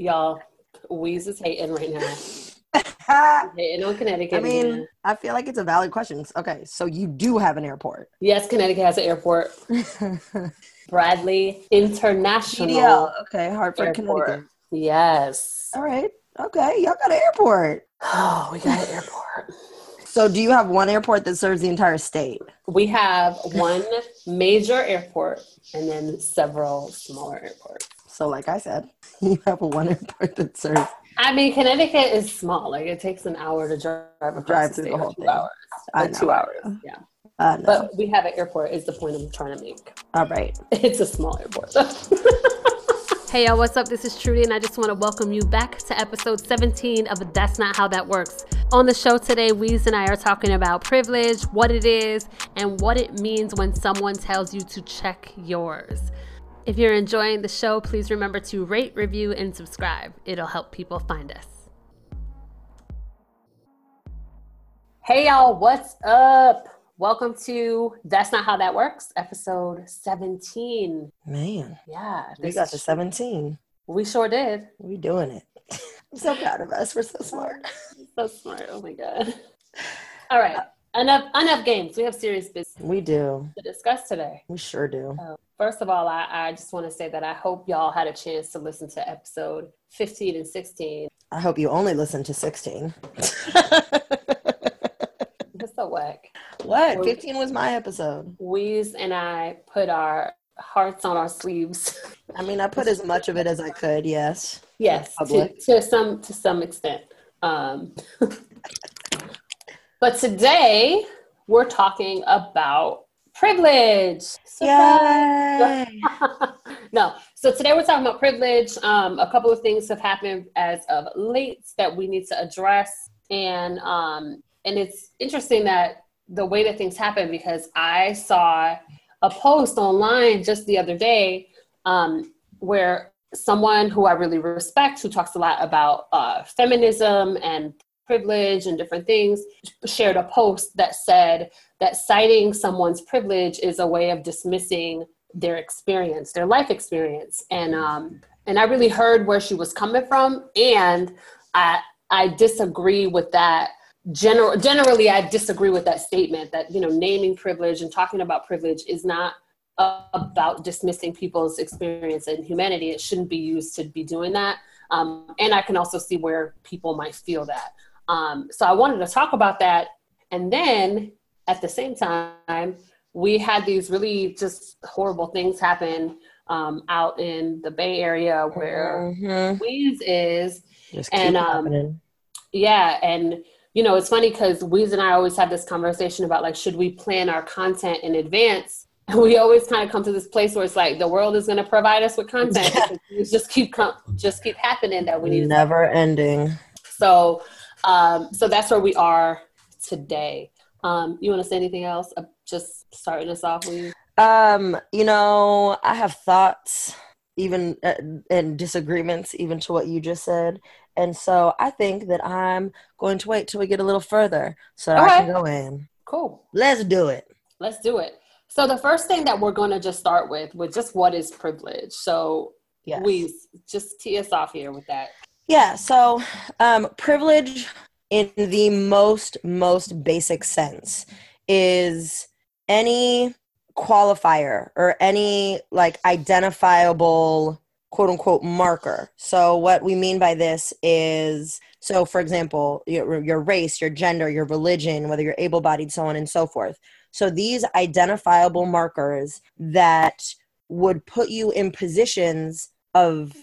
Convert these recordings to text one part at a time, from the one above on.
Y'all, Weeze is hating right now. hating on Connecticut. I mean. I feel like it's a valid question. Okay, so you do have an airport. yes, Connecticut has an airport. Bradley International. Okay, Hartford, Airport. Connecticut. Yes. All right. Okay, y'all got an airport. Oh, we got an airport. So do you have one airport that serves the entire state? We have one major airport and then several smaller airports. So like I said, you have a one airport that serves I mean, Connecticut is small. Like it takes an hour to drive across Drive the through state, the or whole two thing. hours. Like two hours. Yeah. uh no. But we have an airport is the point I'm trying to make. All right. It's a small airport. hey y'all, what's up? This is Trudy and I just want to welcome you back to episode 17 of That's Not How That Works. On the show today, Weeze and I are talking about privilege, what it is, and what it means when someone tells you to check yours. If you're enjoying the show, please remember to rate, review, and subscribe. It'll help people find us. Hey y'all, what's up? Welcome to That's Not How That Works, episode 17. Man, Yeah, we this got to 17. We sure did. We doing it. I'm so proud of us. We're so smart. So smart. Oh my god. All right. Enough enough games. We have serious business We do. to discuss today. We sure do. Uh, First of all, I, I just want to say that I hope y'all had a chance to listen to episode 15 and 16. I hope you only listened to 16. It's so whack. what? 15 was my episode. Weeze and I put our hearts on our sleeves. I mean, I put as much of it as I could, yes. yes, to, to some to some extent. Um, but today we're talking about privilege. Surprise! Yay! no. So today we're talking about privilege. Um, a couple of things have happened as of late that we need to address, and um, and it's interesting that the way that things happen because I saw a post online just the other day um, where someone who I really respect, who talks a lot about uh, feminism and privilege and different things, shared a post that said that citing someone's privilege is a way of dismissing their experience, their life experience, and um, and I really heard where she was coming from, and I I disagree with that. General, generally, I disagree with that statement that you know naming privilege and talking about privilege is not about dismissing people's experience and humanity. It shouldn't be used to be doing that. Um, and I can also see where people might feel that. Um, so I wanted to talk about that, and then at the same time, we had these really just horrible things happen um, out in the Bay Area where Mhm. Weeze is. Just And, keep um. Yeah, and you know, it's funny because Weeze and I always have this conversation about like, should we plan our content in advance? And we always kind of come to this place where it's like the world is going to provide us with content. Just keep com- just keep happening that we need. to Never ending. So, um, so that's where we are today. Um, you want to say anything else? Uh, just starting us off with. Um, you know, I have thoughts, even uh, and disagreements, even to what you just said, and so I think that I'm going to wait till we get a little further so that I can go in. Cool. Let's do it. Let's do it. So the first thing that we're going to just start with, with just what is privilege. So Yes. we just tee us off here with that. Yeah, so um, privilege in the most, most basic sense is any qualifier or any like identifiable quote unquote marker. So, what we mean by this is so, for example, your, your race, your gender, your religion, whether you're able bodied, so on and so forth. So, these identifiable markers that would put you in positions of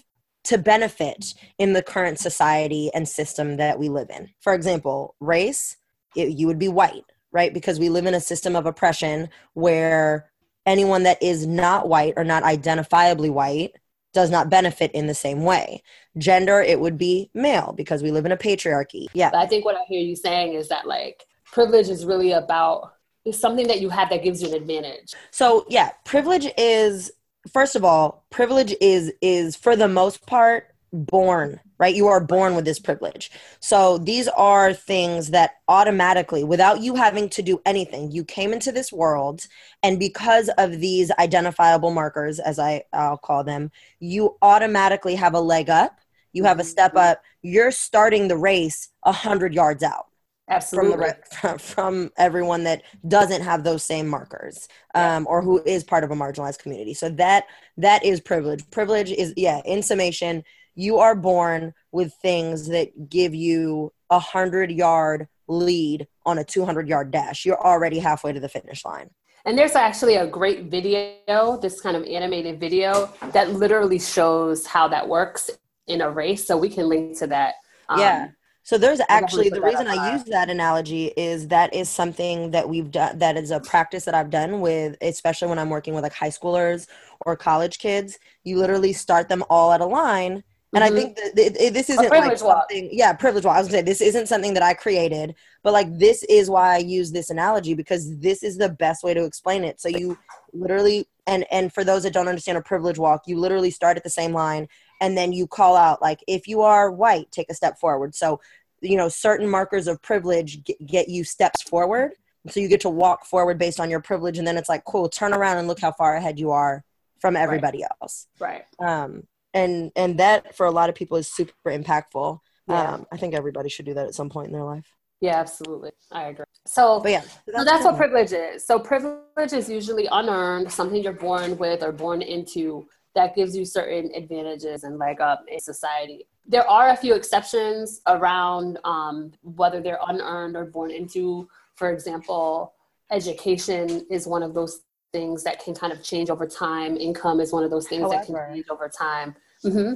to benefit in the current society and system that we live in. For example, race, it, you would be white, right? Because we live in a system of oppression where anyone that is not white or not identifiably white does not benefit in the same way. Gender, it would be male because we live in a patriarchy. Yeah. But I think what I hear you saying is that like privilege is really about it's something that you have that gives you an advantage. So yeah, privilege is first of all, privilege is is for the most part born, right? You are born with this privilege. So these are things that automatically without you having to do anything, you came into this world and because of these identifiable markers as I I'll call them, you automatically have a leg up you have a step Mhm. up you're starting the race a hundred yards out from Absolutely. the from, from everyone that doesn't have those same markers Yeah. um, or who is part of a marginalized community so that that is privilege privilege is yeah in summation you are born with things that give you a hundred yard lead on a 200 yard dash you're already halfway to the finish line And there's actually a great video, this kind of animated video that literally shows how that works in a race. So we can link to that. Um, yeah so there's actually the reason i use that analogy is that is something that we've done that is a practice that i've done with especially when i'm working with like high schoolers or college kids you literally start them all at a line and i Mhm. think that th- th- this isn't like privilege walk. yeah privilege walk i was gonna say this isn't something that i created but like this is why i use this analogy because this is the best way to explain it so you literally and and for those that don't understand a privilege walk you literally start at the same line and then you call out like if you are white take a step forward so you know certain markers of privilege get, get you steps forward so you get to walk forward based on your privilege and then it's like cool turn around and look how far ahead you are from everybody else Right. um and and that for a lot of people is super impactful Yeah. um i think everybody should do that at some point in their life Yeah, absolutely. I agree. So, but yeah so that's what privilege is. So privilege is usually unearned, something you're born with or born into that gives you certain advantages and leg up in society. There are a few exceptions around um, whether they're unearned or born into. For example, education is one of those things that can kind of change over time. Income is one of those things that can change over time. hmm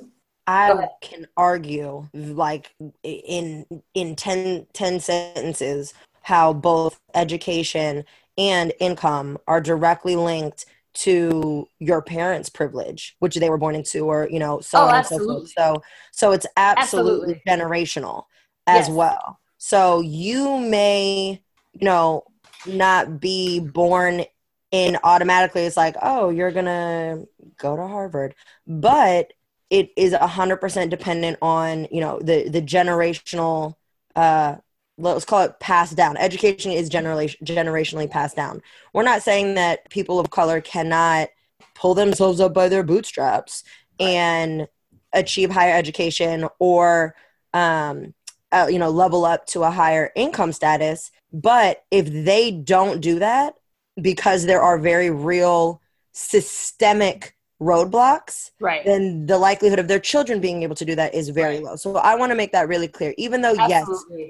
I can argue like in in 10, 10 sentences how both education and income are directly linked to your parents' privilege, which they were born into, or you know, so Oh, on and so forth. So so it's absolutely, Absolutely. generational as Yes. well. So you may, you know, not be born in automatically it's like, oh, you're gonna go to Harvard. But it is a hundred percent dependent on, you know, the the generational uh let's call it passed down. Education is generally generationally passed down. We're not saying that people of color cannot pull themselves up by their bootstraps and achieve higher education or um uh, you know level up to a higher income status but if they don't do that because there are very real systemic roadblocks Right. then the likelihood of their children being able to do that is very Right. low so i want to make that really clear even though yes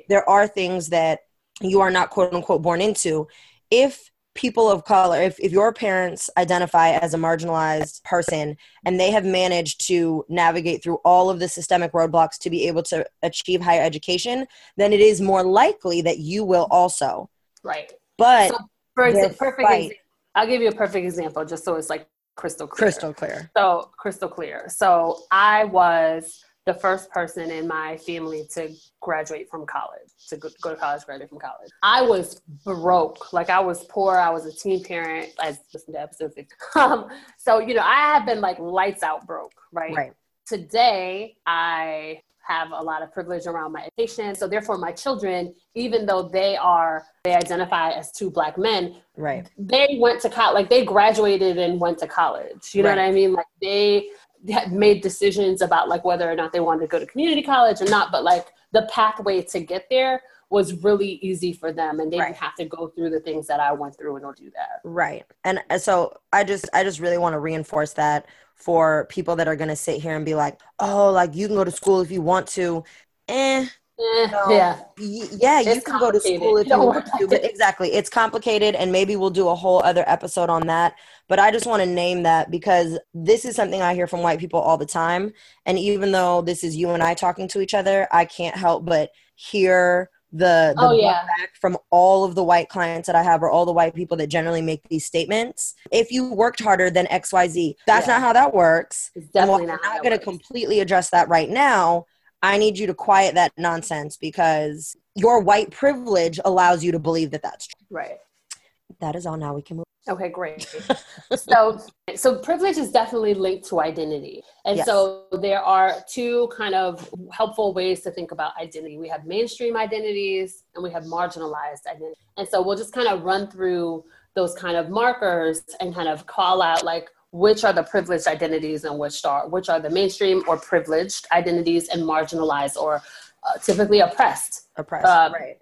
there are things that you are not quote unquote born into if people of color if, if your parents identify as a marginalized person and they have managed to navigate through all of the systemic roadblocks to be able to achieve higher education then it is more likely that you will also Right. but So, For example, perfect fight- example. I'll give you a perfect example just so it's like crystal clear. crystal clear So crystal clear. So I was the first person in my family to graduate from college, to go, go to college, graduate from college. I was broke. Like I was poor. I was a teen parent. I listened to episodes. Um, so, you know, I have been like lights out broke, right? right Today, I have a lot of privilege around my education. So therefore my children, even though they are, they identify as two black men, right they went to college, like they graduated and went to college. You know Right. what I mean? Like they had made decisions about like whether or not they wanted to go to community college or not, but like the pathway to get there was really easy for them and they Right. didn't have to go through the things that I went through and to do that. Right. And uh, so I just I just really want to reinforce that for people that are going to sit here and be like, "Oh, like you can go to school if you want to." Eh, Eh, No. Yeah. y- yeah, you It's can go to school if you want to, but exactly, it's complicated and maybe we'll do a whole other episode on that. But I just want to name that because this is something I hear from white people all the time, and even though this is you and I talking to each other, I can't help but hear the, the Oh, yeah. back from all of the white clients that I have or all the white people that generally make these statements. If you worked harder than XYZ, that's Yeah. not how that works. It's definitely I'm not. how not going to completely address that right now. I need you to quiet that nonsense because your white privilege allows you to believe that that's true. Right. That is all. Now we can move. Okay, great. so, so privilege is definitely linked to identity, and Yes. so there are two kind of helpful ways to think about identity. We have mainstream identities, and we have marginalized identity. And so we'll just kind of run through those kind of markers and kind of call out like which are the privileged identities and which are which are the mainstream or privileged identities and marginalized or uh, typically oppressed oppressed uh, right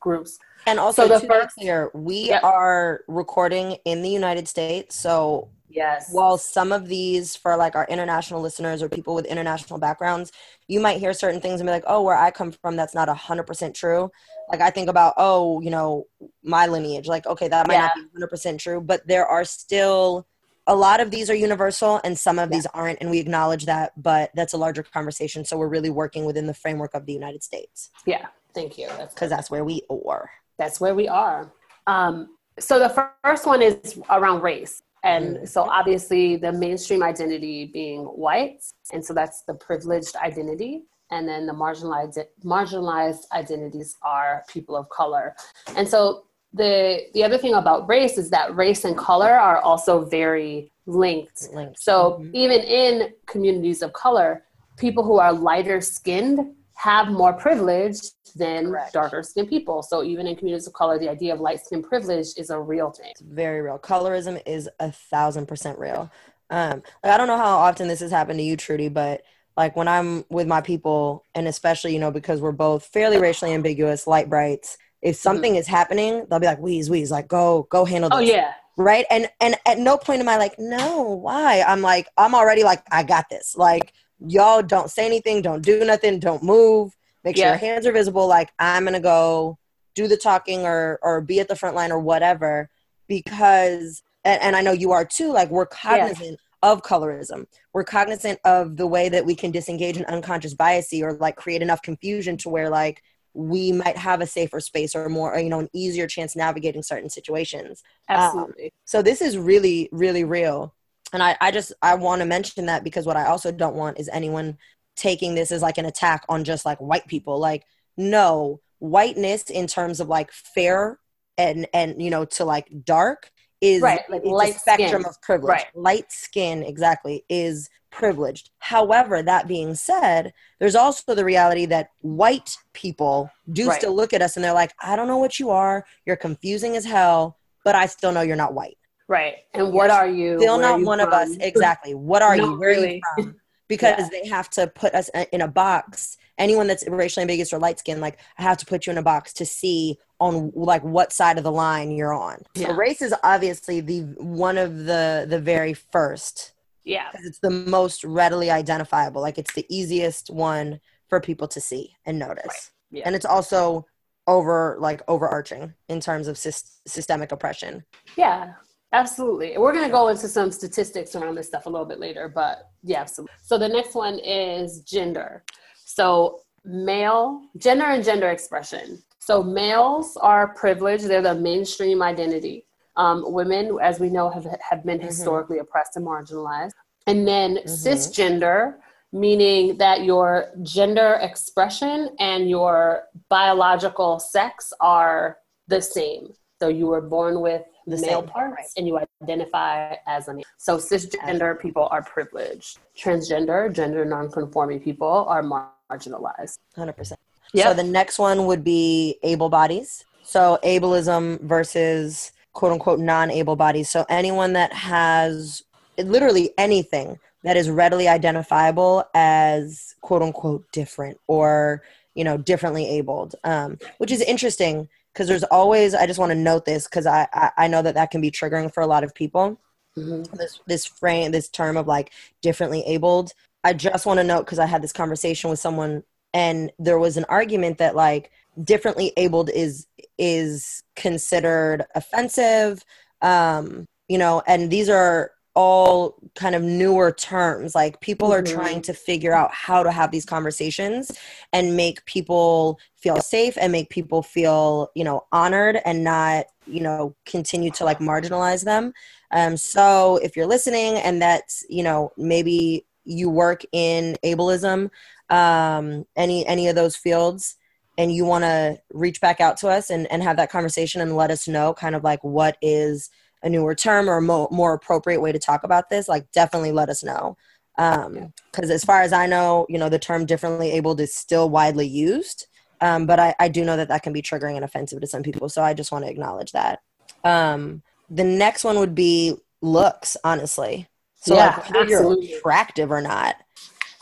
groups. And also, so the first year, we yep. are recording in the United States. So, yes, while some of these for like our international listeners or people with international backgrounds, you might hear certain things and be like, "Oh, where I come from, that's not a hundred percent true." Like I think about, oh, you know, my lineage. Like, okay, that might yeah. not be hundred percent true, but there are still a lot of these are universal and some of yeah. these aren't and we acknowledge that but that's a larger conversation so we're really working within the framework of the united states yeah thank you because that's where we are that's where we are um, so the first one is around race and mm-hmm. so obviously the mainstream identity being white and so that's the privileged identity and then the marginalized marginalized identities are people of color and so the the other thing about race is that race and color are also very linked. linked. So mm-hmm. even in communities of color, people who are lighter skinned have more privilege than Correct. darker skinned people. So even in communities of color, the idea of light skin privilege is a real thing. It's very real. Colorism is a thousand percent real. Um, like I don't know how often this has happened to you, Trudy, but like when I'm with my people, and especially you know because we're both fairly racially ambiguous, light brights, if mm-hmm. something mm-hmm. is happening, they'll be like, "Weeze, Weeze, like go, go handle oh, this." Oh yeah, right. And and at no point am I like, "No, why?" I'm like, I'm already like, I got this. Like y'all don't say anything, don't do nothing, don't move. Make sure your hands are visible. Like I'm gonna go do the talking or or be at the front line or whatever because and, and I know you are too. Like we're cognizant. Yeah of colorism. We're cognizant of the way that we can disengage an unconscious bias or like create enough confusion to where like we might have a safer space or more, you know, an easier chance navigating certain situations. Um, Absolutely. Um, so this is really, really real. And I, I just, I want to mention that because what I also don't want is anyone taking this as like an attack on just like white people. Like, no, whiteness in terms of like fair and, and, you know, to like dark is right, like light spectrum skin. of privilege. Right. Light skin, exactly, is privileged. However, that being said, there's also the reality that white people do right. still look at us and they're like, I don't know what you are. You're confusing as hell, but I still know you're not white. Right. And what are you? Still not one from? of us. Exactly. What are you? Where really. are you from? Because yeah. they have to put us in a box. Anyone that's racially ambiguous or light skinned, like I have to put you in a box to see on like what side of the line you're on. Yeah. So race is obviously the one of the the very first yeah. Because it's the most readily identifiable. Like it's the easiest one for people to see and notice. Right. Yeah. And it's also over like overarching in terms of sy- systemic oppression. Yeah. Absolutely. We're going to go into some statistics around this stuff a little bit later, but yeah, absolutely. So the next one is gender. So male, gender and gender expression. So males are privileged, they're the mainstream identity. Um, women, as we know, have, have been mm-hmm. historically oppressed and marginalized. And then mm-hmm. cisgender, meaning that your gender expression and your biological sex are the same. So you were born with the male same. parts right. and you identify as a male. So cisgender people are privileged. Transgender, gender nonconforming people are marginalized. 100%. Yep. So the next one would be able bodies. So ableism versus quote unquote non able bodies. So anyone that has literally anything that is readily identifiable as quote unquote different or you know differently abled um, which is interesting because there's always i just want to note this because I, I, I know that that can be triggering for a lot of people mm-hmm. this this frame this term of like differently abled i just want to note because i had this conversation with someone and there was an argument that like differently abled is is considered offensive um you know and these are all kind of newer terms like people are mm-hmm. trying to figure out how to have these conversations and make people feel safe and make people feel you know honored and not you know continue to like marginalize them um so if you're listening and that's you know maybe you work in ableism um any any of those fields and you want to reach back out to us and, and have that conversation and let us know kind of like what is a newer term or a mo- more appropriate way to talk about this, like definitely let us know. Because um, as far as I know, you know, the term differently abled is still widely used. Um, but I, I, do know that that can be triggering and offensive to some people. So I just want to acknowledge that. Um, the next one would be looks, honestly. So Yeah, like whether you're attractive or not,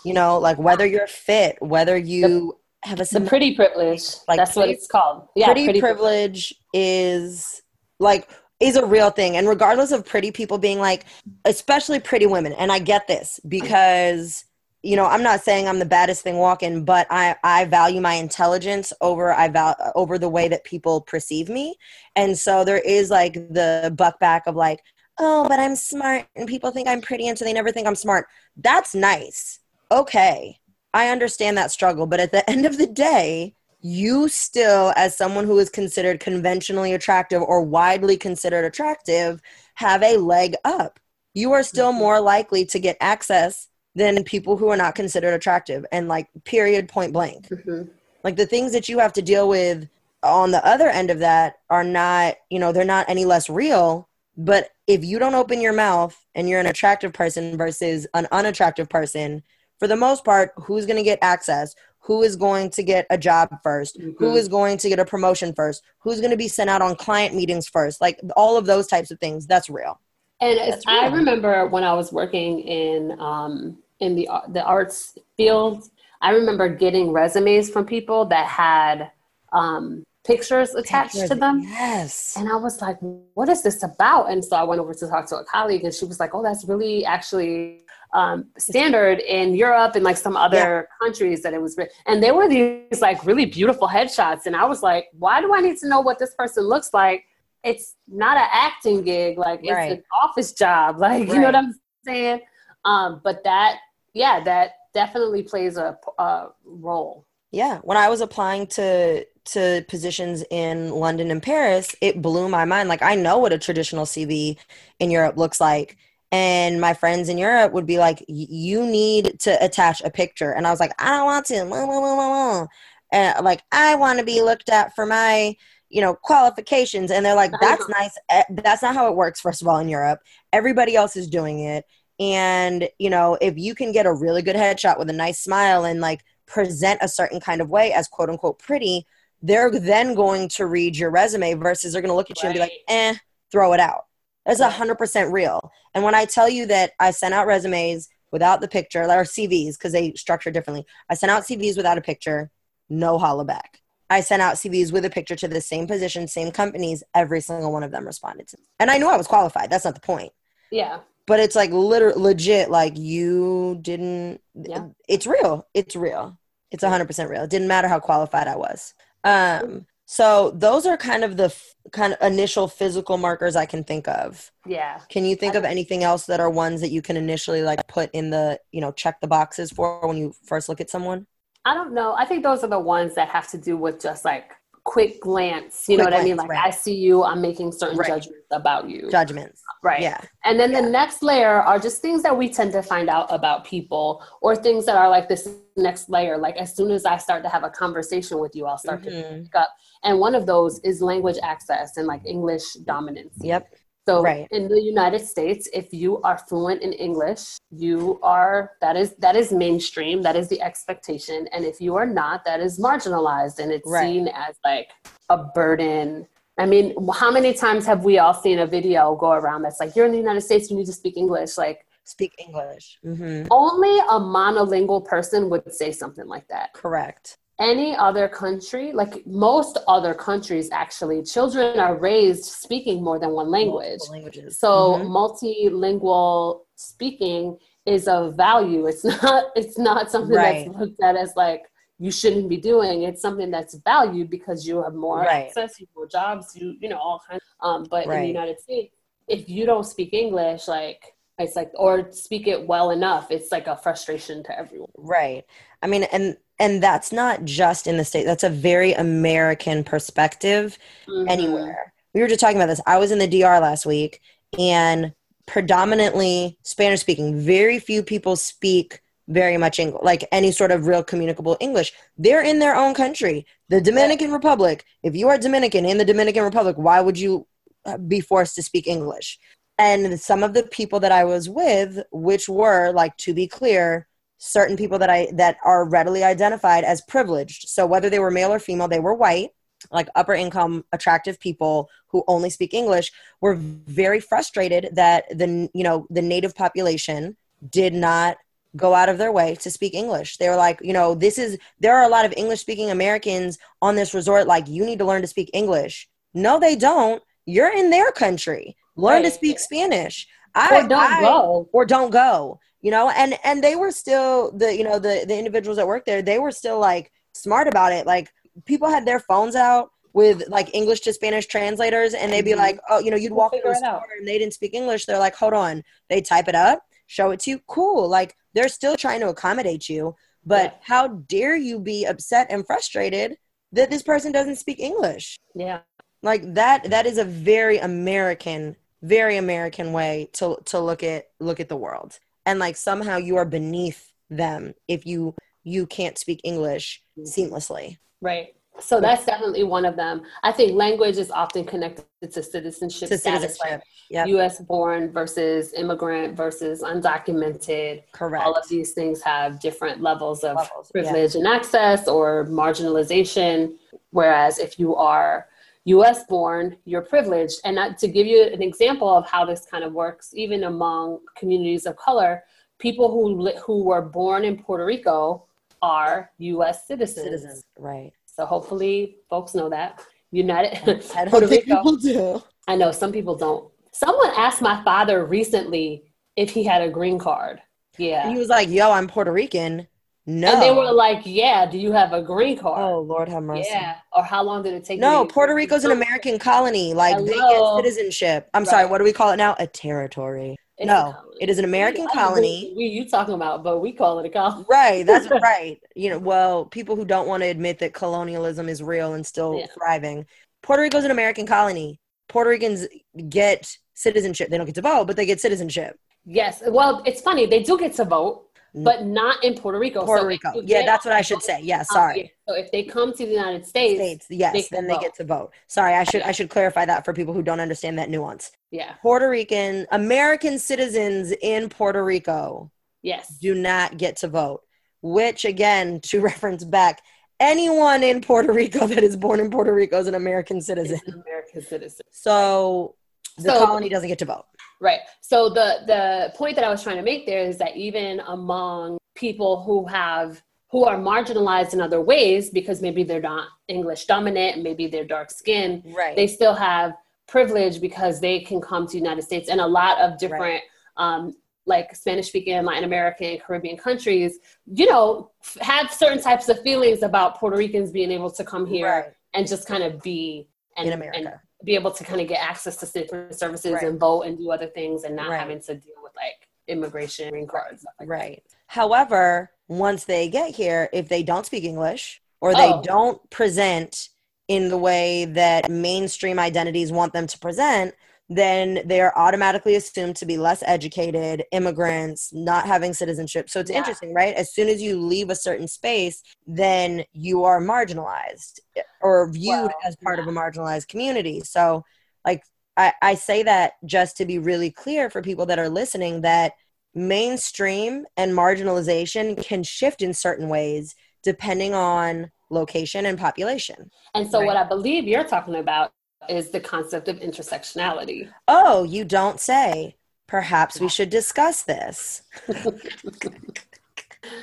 you know, like whether you're fit, whether you have a The pretty privilege. Like That's what it's called. Yeah, pretty, pretty, privilege is like is a real thing. And regardless of pretty people being like especially pretty women and i get this because you know i'm not saying i'm the baddest thing walking but i i value my intelligence over i val over the way that people perceive me. And so there is like the buck back of like oh but i'm smart and people think i'm pretty and so they never think i'm smart. That's nice. Okay. I understand that struggle. But at the end of the day you still, as someone who is considered conventionally attractive or widely considered attractive, have a leg up. You are still Mhm. more likely to get access than people who are not considered attractive. And, like, period, point blank. Mhm. Like, the things that you have to deal with on the other end of that are not, you know, they're not any less real. But if you don't open your mouth and you're an attractive person versus an unattractive person, for the most part, who's going to get access? Who is going to get a job 1st Who Mhm. is going to get a promotion first? Who's going to be sent out on client meetings first? Like all of those types of things. That's real. And That's I remember when I was working in um, in the the arts field, I remember getting resumes from people that had um, pictures attached to them. Yes. And I was like, what is this about? And so I went over to talk to a colleague, and she was like, oh, that's really actually um, standard in Europe and like some other countries that it was. And there were these like really beautiful headshots. And I was like, why do I need to know what this person looks like? It's not an acting gig, like it's Right. an office job. Like, you know what I'm saying? Um, but that, yeah, that definitely plays a, a role. Yeah, when I was applying to to positions in London and Paris, it blew my mind. Like I know what a traditional CV in Europe looks like. And my friends in Europe would be like, "You need to attach a picture," and I was like, "I don't want to." blah, blah, blah, blah, blah." And like, I want to be looked at for my, you know, qualifications. And they're like, "That's nice. Eh, That's not how it works." First of all, in Europe, everybody else is doing it, and you know, if you can get a really good headshot with a nice smile and like present a certain kind of way as quote unquote pretty, they're then going to read your resume versus they're going to look at you and be like, eh, throw it out. That's a hundred percent real. And when I tell you that I sent out resumes without the picture, or CVs because they structure differently, I sent out CVs without a picture, no holla back. I sent out CVs with a picture to the same position, same companies. Every single one of them responded to me, and I knew I was qualified. That's not the point Yeah. but it's like liter- legit like you didn't Yeah. it's real it's real it's 100% real it didn't matter how qualified i was um so those are kind of the f- kind of initial physical markers i can think of Yeah. can you think of anything else that are ones that you can initially like put in the you know check the boxes for when you first look at someone I don't know. I think those are the ones that have to do with just like quick glance. You know Quick what I mean? Like right. I see you, I'm making certain Right. judgments about you. judgments right. yeah And then Yeah. the next layer are just things that we tend to find out about people or things that are like this next layer. Like as soon as I start to have a conversation with you, I'll start to Mhm. pick up. And one of those is language access and like English dominance. yep So Right. in the United States, if you are fluent in English, you are that is that is mainstream. That is the expectation. And if you are not, that is marginalized and it's Right. seen as like a burden. I mean, how many times have we all seen a video go around that's like, you're in the United States, you need to speak English? Like speak english hmm only a monolingual person would say something like that correct any other country, like most other countries, actually, children are raised speaking more than one language. Multiple languages So Mhm. multilingual speaking is a value. It's not. It's not something Right. that's looked at as like you shouldn't be doing. It's something that's valued because you have more Right. access, you have more jobs, you you know all kinds. Um, but in the United States, if you don't speak English, like it's like or speak it well enough, it's like a frustration to everyone. Right. I mean, and and that's not just in the state. That's a very American perspective Mhm. anywhere. We were just talking about this. I was in the DR last week and predominantly Spanish speaking. Very few people speak very much English, like any sort of real communicable English. They're in their own country, the Dominican Republic. If you are Dominican in the Dominican Republic, why would you uh, be forced to speak English? And some of the people that I was with, which were like to be clear, certain people that I that are readily identified as privileged. So whether they were male or female, they were white like upper income attractive people who only speak english were very frustrated that the you know the native population did not go out of their way to speak english. They were like you know this is there are a lot of english speaking americans on this resort. Like you need to learn to speak english. No they don't. You're in their country. Learn right. to speak spanish. I, or don't I, go. or don't go you know and and they were still the you know the the individuals that worked there they were still like smart about it like people had their phones out with like English to Spanish translators, and they'd be mm-hmm. like, "Oh, you know, you'd walk through a store and they didn't speak English." They're like, "Hold on," they type it up, show it to you. Cool, like they're still trying to accommodate you, but yeah. how dare you be upset and frustrated that this person doesn't speak English? Yeah, like that. That is a very American, very American way to to look at look at the world, and like somehow you are beneath them if you you can't speak English mm-hmm. seamlessly. Right. So that's definitely one of them. I think language is often connected to citizenship to status, citizenship. like yep. U.S. born versus immigrant versus undocumented. Correct. All of these things have different levels of levels, privilege yeah. and access or marginalization. Whereas if you are U.S. born, you're privileged. And that, to give you an example of how this kind of works, even among communities of color, people who who were born in Puerto Rico are U.S. citizens. Citizens, right? So hopefully, folks know that United I Puerto Rico. People do. I know some people don't. Someone asked my father recently if he had a green card. Yeah, and he was like, "Yo, I'm Puerto Rican." No. And they were like, "Yeah, do you have a green card?" Oh Lord, have mercy. Yeah. Or how long did it take? No, Puerto Rico's an American colony. Like Hello. they get citizenship. I'm right. sorry. What do we call it now? A territory. It's no, it is an American we, colony. We you talking about, but we call it a colony. Right, that's right. You know, well, people who don't want to admit that colonialism is real and still yeah. thriving. Puerto Rico is an American colony. Puerto Ricans get citizenship. They don't get to vote, but they get citizenship. Yes. Well, it's funny. They do get to vote, Mm. but not in Puerto Rico. Puerto so Rico. Yeah, that's what I should say. Yeah, uh, sorry. So if they come to the United States, States yes, they then they vote. get to vote. Sorry, I should. I should clarify that for people who don't understand that nuance. Yeah. Puerto Rican American citizens in Puerto Rico yes do not get to vote, which again to reference back anyone in Puerto Rico that is born in Puerto Rico is an American citizen. An American citizen. So the so, colony doesn't get to vote. Right. So the the point that I was trying to make there is that even among people who have who are marginalized in other ways because maybe they're not English dominant, maybe they're dark skinned, right. they still have privilege because they can come to the United States and a lot of different right. um, like Spanish speaking Latin American, Caribbean countries, you know, have certain types of feelings about Puerto Ricans being able to come here right. and just kind of be and, in America. And, be able to kind of get access to different services right. and vote and do other things and not right. having to deal with like immigration, green cards. Like right. That. However, once they get here, if they don't speak English or they oh. don't present in the way that mainstream identities want them to present, then they're automatically assumed to be less educated, immigrants, not having citizenship. So it's yeah. interesting, right? As soon as you leave a certain space, then you are marginalized eh, or viewed well, as part yeah. of a marginalized community. So, like, I, I say that just to be really clear for people that are listening that mainstream and marginalization can shift in certain ways depending on location and population. And so, right? what I believe you're talking about is the concept of intersectionality. Oh, you don't say. Perhaps we should discuss this.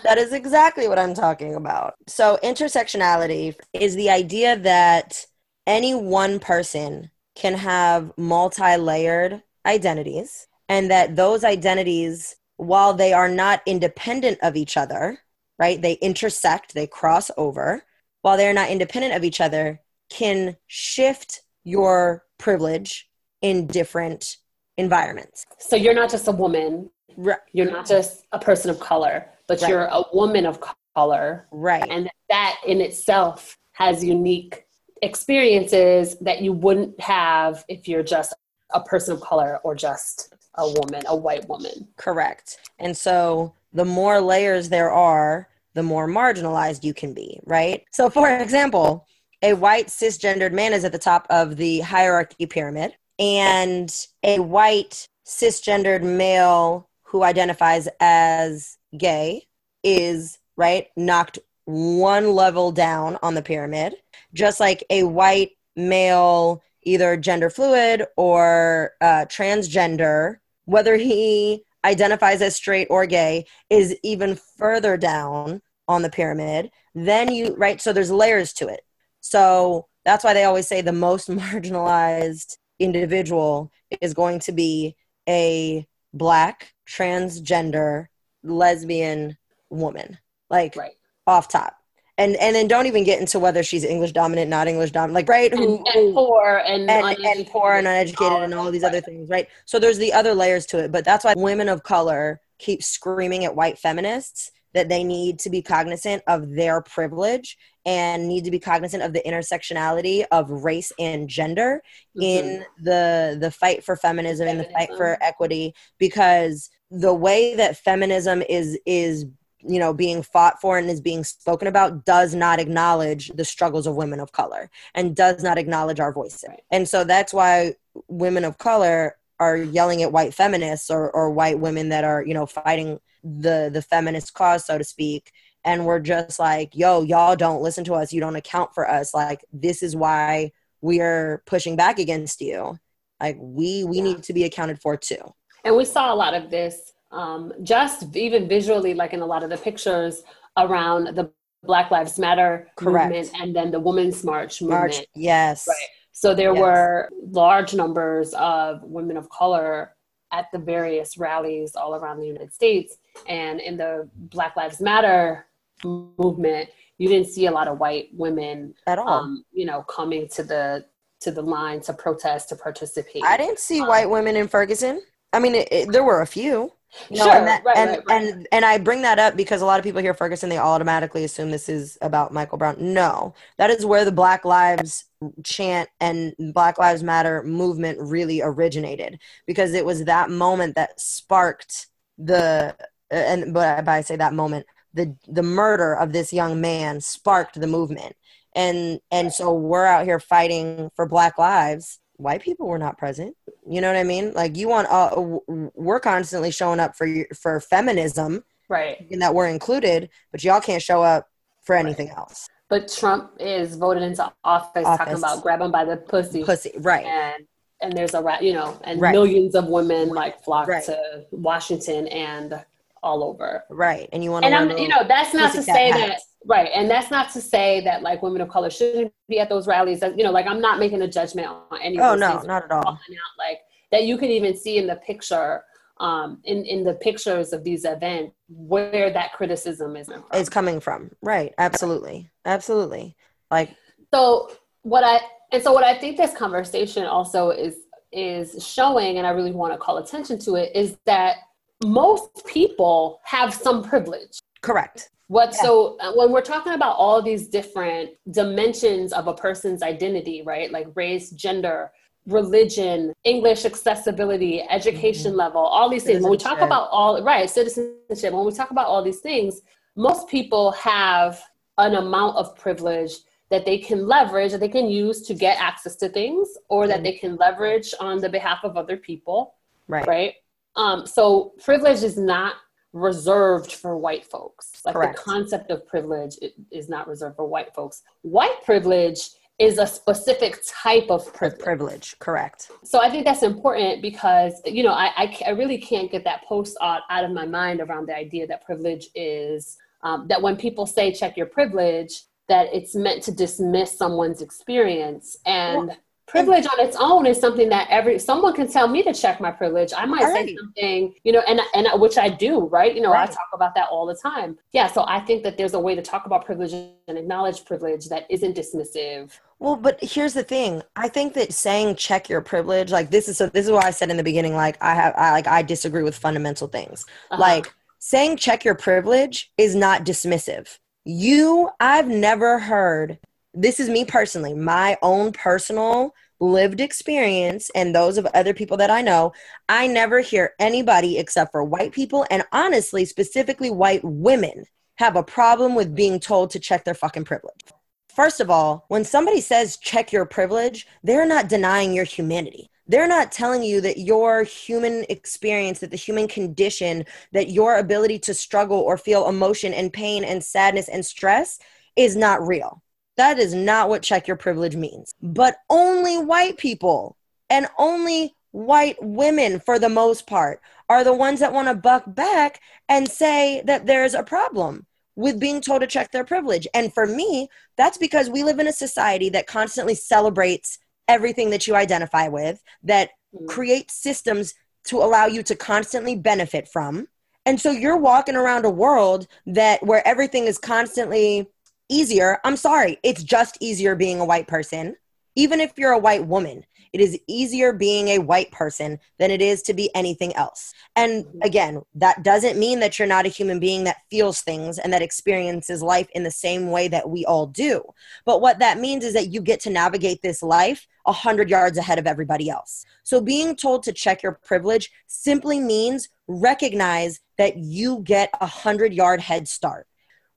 that is exactly what I'm talking about. So, intersectionality is the idea that any one person can have multi layered identities, and that those identities, while they are not independent of each other, right, they intersect, they cross over, while they're not independent of each other, can shift your privilege in different environments. So you're not just a woman, right. you're not just a person of color, but right. you're a woman of color. Right. And that in itself has unique experiences that you wouldn't have if you're just a person of color or just a woman, a white woman. Correct. And so the more layers there are, the more marginalized you can be, right? So, for example, a white cisgendered man is at the top of the hierarchy pyramid, and a white cisgendered male who identifies as gay is right knocked one level down on the pyramid, just like a white male, either gender fluid or uh, transgender, whether he identifies as straight or gay, is even further down on the pyramid. Then you, right? So there's layers to it. So that's why they always say the most marginalized individual is going to be a black transgender lesbian woman like right. off top. And and then don't even get into whether she's english dominant not english dominant like right? Who and, and poor and and, and poor and uneducated and all these other things right? So there's the other layers to it but that's why women of color keep screaming at white feminists that they need to be cognizant of their privilege and need to be cognizant of the intersectionality of race and gender mm-hmm. in the the fight for feminism, feminism and the fight for equity because the way that feminism is is you know being fought for and is being spoken about does not acknowledge the struggles of women of color and does not acknowledge our voices right. and so that's why women of color are yelling at white feminists or, or white women that are you know fighting the the feminist cause so to speak. And we're just like yo y'all don't listen to us. You don't account for us. Like this is why we're pushing back against you. Like we we yeah. need to be accounted for too. And we saw a lot of this um, just even visually like in a lot of the pictures around the black lives matter Correct. movement and then the women's march movement. march, yes. Right. So there yes. were large numbers of women of color at the various rallies all around the United States. And in the Black Lives Matter movement, you didn't see a lot of white women at all. Um, you know, coming to the to the line to protest to participate. I didn't see um, white women in Ferguson. I mean, it, it, there were a few. No, sure, and, that, right, and, right, right. and and I bring that up because a lot of people hear Ferguson, they automatically assume this is about Michael Brown. No, that is where the Black Lives chant and Black Lives Matter movement really originated because it was that moment that sparked the and but I say that moment the the murder of this young man sparked the movement and and so we're out here fighting for Black lives white people were not present. You know what I mean? Like you want, uh, we're constantly showing up for for feminism, right? And that we're included, but y'all can't show up for anything right. else. But Trump is voted into office, office, talking about grab him by the pussy, pussy, right? And and there's a rat you know, and right. millions of women like flock right. to Washington and all over. Right. And you want to, and I'm, you know, that's not to say that, right. And that's not to say that like women of color shouldn't be at those rallies. That, you know, like I'm not making a judgment on any Oh, no, not at all. Out, like that you can even see in the picture, um, in, in the pictures of these events where that criticism is from. It's coming from. Right. Absolutely. Absolutely. Like, so what I, and so what I think this conversation also is, is showing, and I really want to call attention to it, is that most people have some privilege. Correct. What so uh, when we're talking about all these different dimensions of a person's identity, right? Like race, gender, religion, English accessibility, education mm-hmm. level, all these things. When we talk about all right, citizenship, when we talk about all these things, most people have an amount of privilege that they can leverage that they can use to get access to things or that mm-hmm. they can leverage on the behalf of other people. Right. Right. Um, so privilege is not reserved for white folks. Like Correct. the concept of privilege is not reserved for white folks. White privilege is a specific type of privilege. privilege. Correct. So I think that's important because you know I I, I really can't get that post out, out of my mind around the idea that privilege is um, that when people say check your privilege that it's meant to dismiss someone's experience and. Well, privilege on its own is something that every someone can tell me to check my privilege. I might right. say something you know and and which i do right? You know right. i talk about that all the time. Yeah so i think that there's a way to talk about privilege and acknowledge privilege that isn't dismissive. Well but here's the thing. I think that saying check your privilege like this is so this is why i said in the beginning like i have i like i disagree with fundamental things. Uh-huh. like saying check your privilege is not dismissive. You i've never heard this is me personally, my own personal lived experience and those of other people that I know, I never hear anybody except for white people and honestly, specifically white women, have a problem with being told to check their fucking privilege. First of all, when somebody says check your privilege, they're not denying your humanity. They're not telling you that your human experience, that the human condition, that your ability to struggle or feel emotion and pain and sadness and stress is not real. That is not what check your privilege means. But only white people and only white women, for the most part, are the ones that want to buck back and say that there's a problem with being told to check their privilege. And for me, that's because we live in a society that constantly celebrates everything that you identify with, that mm-hmm. creates systems to allow you to constantly benefit from. And so you're walking around a world that where everything is constantly easier. I'm sorry, it's just easier being a white person. Even if you're a white woman, it is easier being a white person than it is to be anything else. And mm-hmm. again, that doesn't mean that you're not a human being that feels things and that experiences life in the same way that we all do. But what that means is that you get to navigate this life a hundred yards ahead of everybody else. So being told to check your privilege simply means recognize that you get a hundred yard head start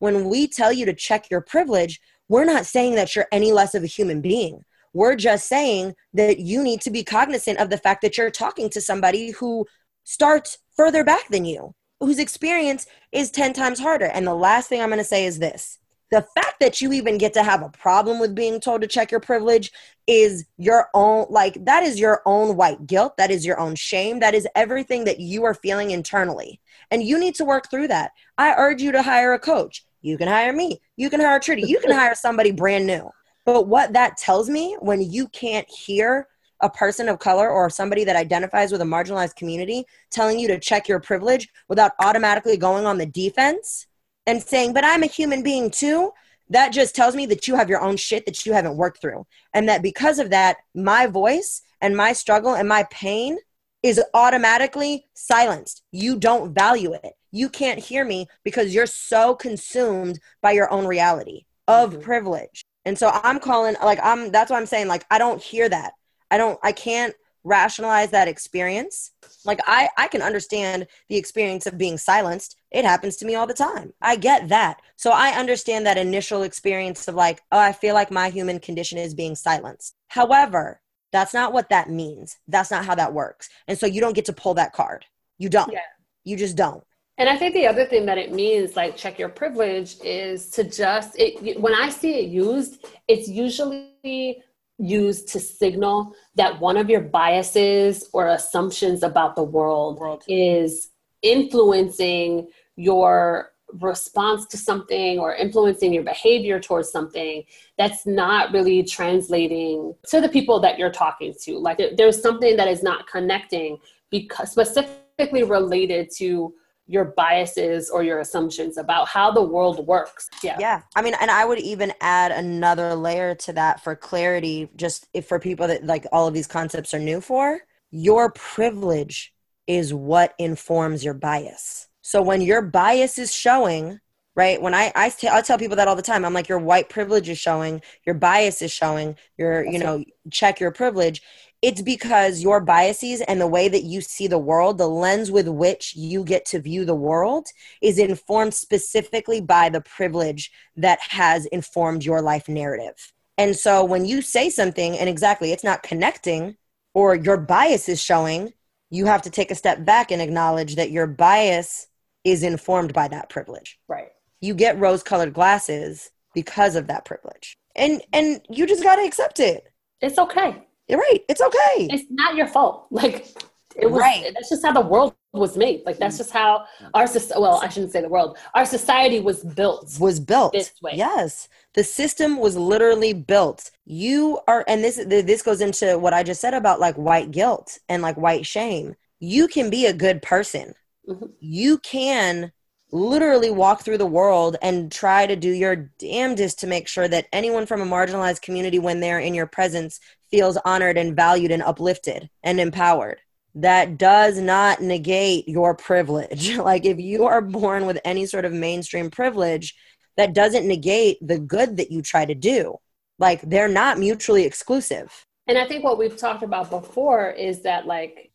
when we tell you to check your privilege, we're not saying that you're any less of a human being. We're just saying that you need to be cognizant of the fact that you're talking to somebody who starts further back than you, whose experience is 10 times harder. And the last thing I'm going to say is this. The fact that you even get to have a problem with being told to check your privilege is your own like that is your own white guilt. That is your own shame. That is everything that you are feeling internally. And you need to work through that. I urge you to hire a coach you can hire me. You can hire Trudy. You can hire somebody brand new. But what that tells me when you can't hear a person of color or somebody that identifies with a marginalized community telling you to check your privilege without automatically going on the defense and saying, but I'm a human being too, that just tells me that you have your own shit that you haven't worked through. And that because of that, my voice and my struggle and my pain is automatically silenced. You don't value it you can't hear me because you're so consumed by your own reality of mm-hmm. privilege. And so I'm calling like I'm that's what I'm saying like I don't hear that. I don't I can't rationalize that experience. Like I I can understand the experience of being silenced. It happens to me all the time. I get that. So I understand that initial experience of like, oh, I feel like my human condition is being silenced. However, that's not what that means. That's not how that works. And so you don't get to pull that card. You don't. Yeah. You just don't. And I think the other thing that it means, like check your privilege, is to just it. When I see it used, it's usually used to signal that one of your biases or assumptions about the world, world. is influencing your response to something or influencing your behavior towards something that's not really translating to the people that you're talking to like there's something that is not connecting because specifically related to your biases or your assumptions about how the world works. Yeah. Yeah. I mean, and I would even add another layer to that for clarity, just if for people that like all of these concepts are new for, your privilege is what informs your bias. So when your bias is showing, right? When I I, t- I tell people that all the time, I'm like, your white privilege is showing, your bias is showing, your you know, check your privilege it's because your biases and the way that you see the world, the lens with which you get to view the world, is informed specifically by the privilege that has informed your life narrative. And so when you say something and exactly it's not connecting or your bias is showing, you have to take a step back and acknowledge that your bias is informed by that privilege. Right. You get rose colored glasses because of that privilege. And and you just got to accept it. It's okay. You're right. It's okay. It's not your fault. Like it was. Right. That's just how the world was made. Like that's just how our well, I shouldn't say the world. Our society was built. Was built this way. Yes, the system was literally built. You are, and this this goes into what I just said about like white guilt and like white shame. You can be a good person. Mm-hmm. You can literally walk through the world and try to do your damnedest to make sure that anyone from a marginalized community when they're in your presence feels honored and valued and uplifted and empowered. That does not negate your privilege. Like if you are born with any sort of mainstream privilege that doesn't negate the good that you try to do. Like they're not mutually exclusive. And i think what we've talked about before is that like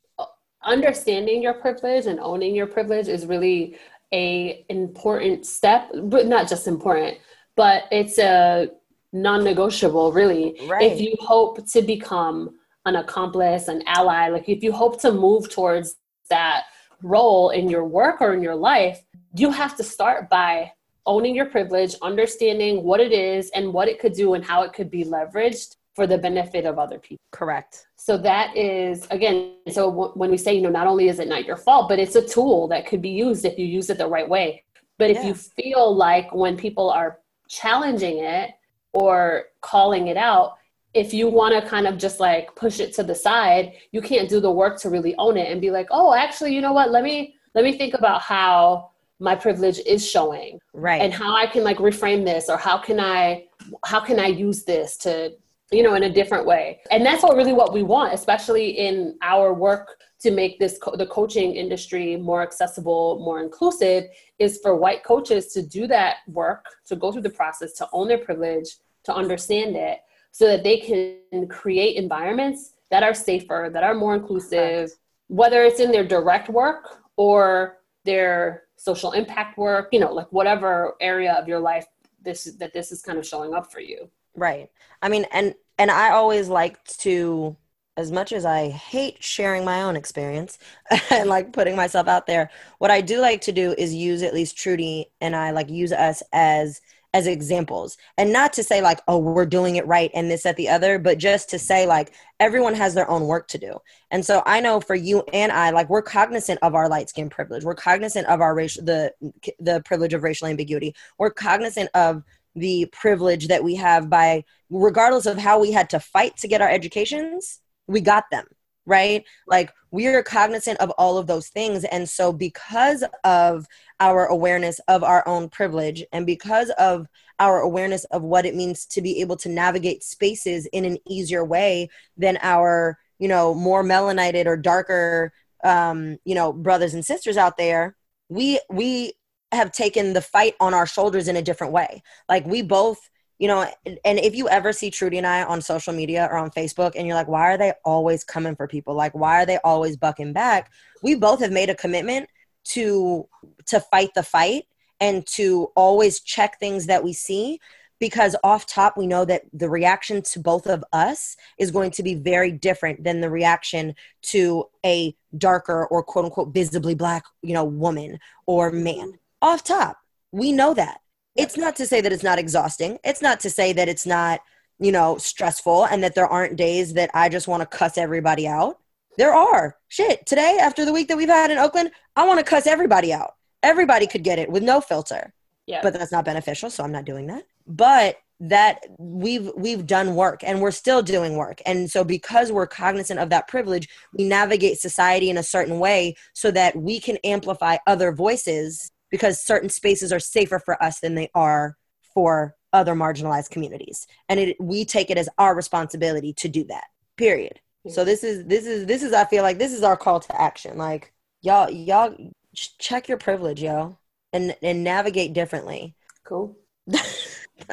understanding your privilege and owning your privilege is really a important step, but not just important, but it's a non-negotiable really. Right. If you hope to become an accomplice, an ally, like if you hope to move towards that role in your work or in your life, you have to start by owning your privilege, understanding what it is and what it could do and how it could be leveraged for the benefit of other people. Correct. So that is again, so w- when we say, you know, not only is it not your fault, but it's a tool that could be used if you use it the right way. But if you feel like when people are challenging it or calling it out, if you want to kind of just like push it to the side, you can't do the work to really own it and be like, "Oh, actually, you know what? Let me let me think about how my privilege is showing." Right. And how I can like reframe this or how can I how can I use this to you know in a different way and that's what really what we want especially in our work to make this co- the coaching industry more accessible more inclusive is for white coaches to do that work to go through the process to own their privilege to understand it so that they can create environments that are safer that are more inclusive whether it's in their direct work or their social impact work you know like whatever area of your life this that this is kind of showing up for you Right. I mean, and and I always like to as much as I hate sharing my own experience and like putting myself out there, what I do like to do is use at least Trudy and I like use us as as examples. And not to say like oh we're doing it right and this at the other but just to say like everyone has their own work to do. And so i know for you and i like we're cognizant of our light skin privilege. We're cognizant of our racial the the privilege of racial ambiguity. We're cognizant of the privilege that we have by regardless of how we had to fight to get our educations we got them right like we are cognizant of all of those things and so because of our awareness of our own privilege and because of our awareness of what it means to be able to navigate spaces in an easier way than our you know more melanated or darker um you know brothers and sisters out there we we have taken the fight on our shoulders in a different way. Like we both, you know, and if you ever see Trudy and I on social media or on Facebook and you're like, why are they always coming for people? Like, why are they always bucking back? We both have made a commitment to to fight the fight and to always check things that we see because off top we know that the reaction to both of us is going to be very different than the reaction to a darker or quote unquote visibly black you know woman or man off top. We know that. It's not to say that it's not exhausting. It's not to say that it's not, you know, stressful and that there aren't days that I just want to cuss everybody out. There are. Shit. Today, after the week that we've had in Oakland, I want to cuss everybody out. Everybody could get it with no filter. Yeah. But that's not beneficial, so I'm not doing that. But that we've we've done work and we're still doing work and so because we're cognizant of that privilege we navigate society in a certain way so that we can amplify other voices because certain spaces are safer for us than they are for other marginalized communities. And it, we take it as our responsibility to do that period. So this is this is this is i feel like this is our call to action. Like y'all y'all check your privilege yo and and navigate differently. Cool.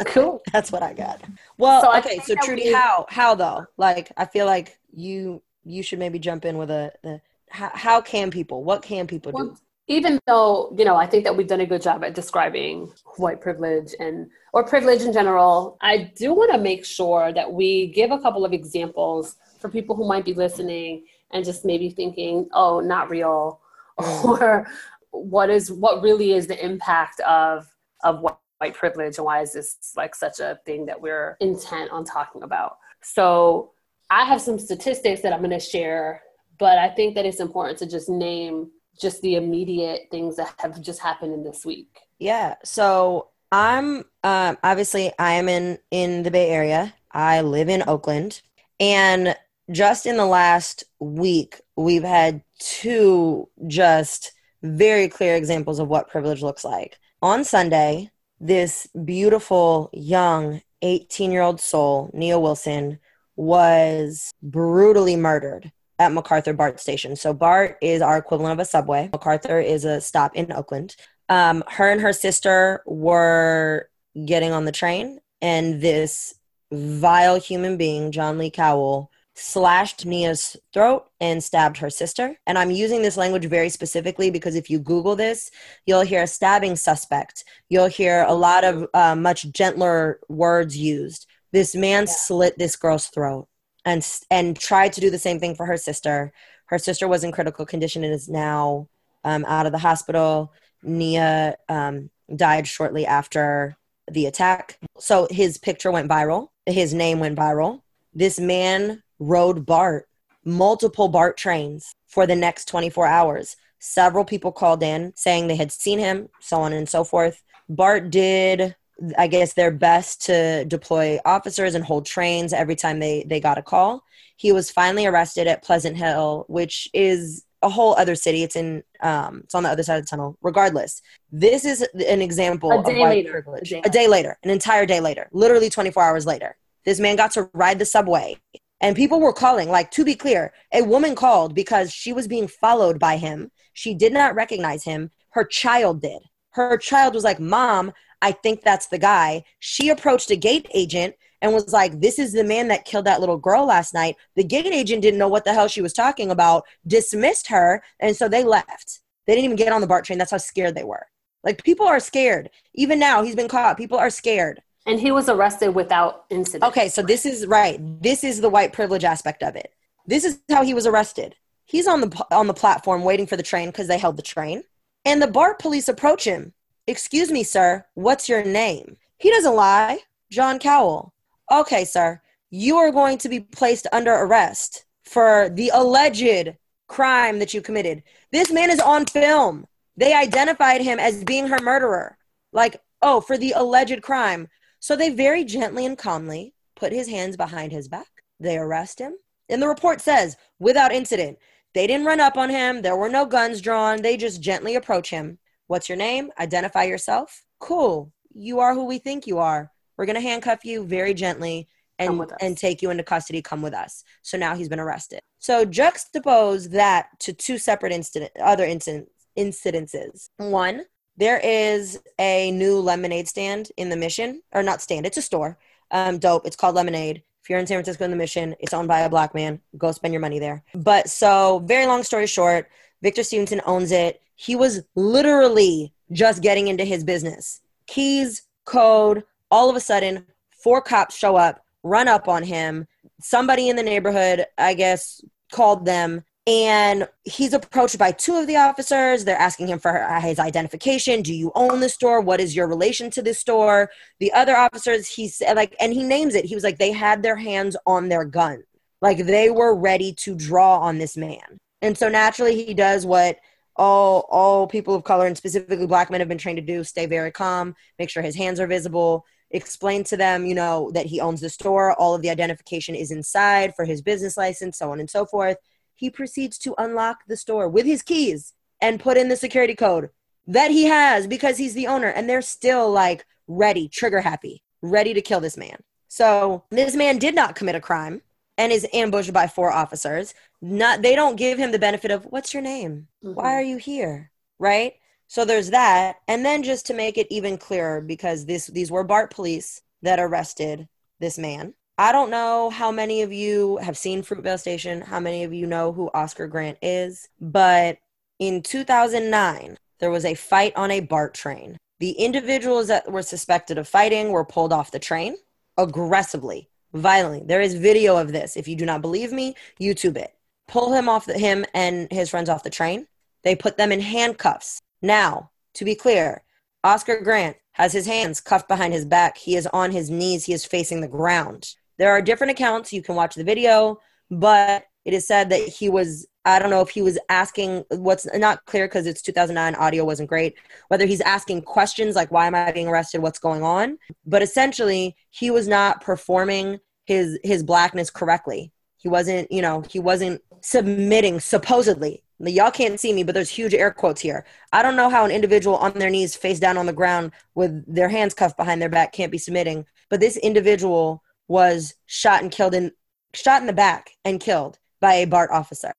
Cool. That's what i got. Well so okay so trudy we, how how though? Like i feel like you you should maybe jump in with a the how, how can people what can people well, do even though you know i think that we've done a good job at describing white privilege and or privilege in general i do want to make sure that we give a couple of examples for people who might be listening and just maybe thinking oh not real or what is what really is the impact of of white privilege and why is this like such a thing that we're intent on talking about? So i have some statistics that i'm going to share but i think that it's important to just name just the immediate things that have just happened in this week? Yeah. So I'm um, obviously I am in in the Bay Area. I live in Oakland, and just in the last week, we've had two just very clear examples of what privilege looks like. On Sunday, this beautiful young 18 year old soul, Nia Wilson, was brutally murdered at MacArthur BART station. So BART is our equivalent of a subway. MacArthur is a stop in Oakland. Um, her and her sister were getting on the train, and this vile human being, John Lee Cowell, slashed Nia's throat and stabbed her sister. And I'm using this language very specifically because if you Google this, you'll hear a stabbing suspect. You'll hear a lot of uh, much gentler words used. This man yeah. slit this girl's throat and and tried to do the same thing for her sister. Her sister was in critical condition and is now um, out of the hospital. Nia um, died shortly after the attack. So his picture went viral. His name went viral. This man rode BART, multiple BART trains for the next 24 hours. Several people called in saying they had seen him, so on and so forth. BART did I guess their best to deploy officers and hold trains every time they they got a call. He was finally arrested at Pleasant Hill, which is a whole other city. It's in um it's on the other side of the tunnel. Regardless, this is an example A of white later. privilege. A day A day later, an entire day later, literally 24 hours later. This man got to ride the subway and people were calling like to be clear, a woman called because she was being followed by him. She did not recognize him. Her child did. Her child was like, "Mom, I think that's the guy." She approached a gate agent and was like, This is the man that killed that little girl last night. The gate agent didn't know what the hell she was talking about, dismissed her, and so they left. They didn't even get on the BART train. That's how scared they were. Like, people are scared. Even now, he's been caught. People are scared. And he was arrested without incident. Okay, so this is right. This is the white privilege aspect of it. This is how he was arrested. He's on the on the platform waiting for the train because they held the train, and the BART police approach him. Excuse me, sir. What's your name? He doesn't lie. John Cowell. Okay, sir. You are going to be placed under arrest for the alleged crime that you committed. This man is on film. They identified him as being her murderer. Like, oh, for the alleged crime. So they very gently and calmly put his hands behind his back. They arrest him. And the report says, without incident, they didn't run up on him. There were no guns drawn. They just gently approach him. What's your name? Identify yourself. Cool. You are who we think you are. We're going to handcuff you very gently and, and take you into custody. Come with us. So now he's been arrested. So juxtapose that to two separate incident, other incident, incidences. One, there is a new lemonade stand in the mission, or not stand, it's a store. Um, dope. It's called Lemonade. If you're in San Francisco in the mission, it's owned by a black man. Go spend your money there. But so, very long story short, Victor Stevenson owns it. He was literally just getting into his business. Keys, code, all of a sudden, four cops show up, run up on him. Somebody in the neighborhood, I guess, called them and he's approached by two of the officers. They're asking him for his identification. Do you own the store? What is your relation to this store? The other officers he said like and he names it. He was like they had their hands on their gun. Like they were ready to draw on this man. And so naturally he does what all all people of color and specifically black men have been trained to do stay very calm make sure his hands are visible explain to them you know that he owns the store all of the identification is inside for his business license so on and so forth. He proceeds to unlock the store with his keys and put in the security code that he has because he's the owner and they're still like ready trigger happy ready to kill this man. So this man did not commit a crime and is ambushed by four officers not they don't give him the benefit of what's your name why mm-hmm. are you here right so there's that and then just to make it even clearer because this these were bart police that arrested this man I don't know how many of you have seen Fruitvale Station, how many of you know who Oscar Grant is, but in 2009, there was a fight on a BART train. The individuals that were suspected of fighting were pulled off the train aggressively, violently. There is video of this. If you do not believe me, YouTube it. Pull him off the, him and his friends off the train. They put them in handcuffs. Now, to be clear, Oscar Grant has his hands cuffed behind his back. He is on his knees. He is facing the ground. There are different accounts. You can watch the video, but it is said that he was, I don't know if he was asking what's not clear because it's 2009, audio wasn't great, whether he's asking questions like, why am I being arrested? What's going on? But essentially, he was not performing his his blackness correctly. He wasn't, you know, he wasn't submitting supposedly. Y'all can't see me, but there's huge air quotes here. I don't know how an individual on their knees, face down on the ground, with their hands cuffed behind their back, can't be submitting. But this individual was shot and killed in shot in the back and killed by a BART officer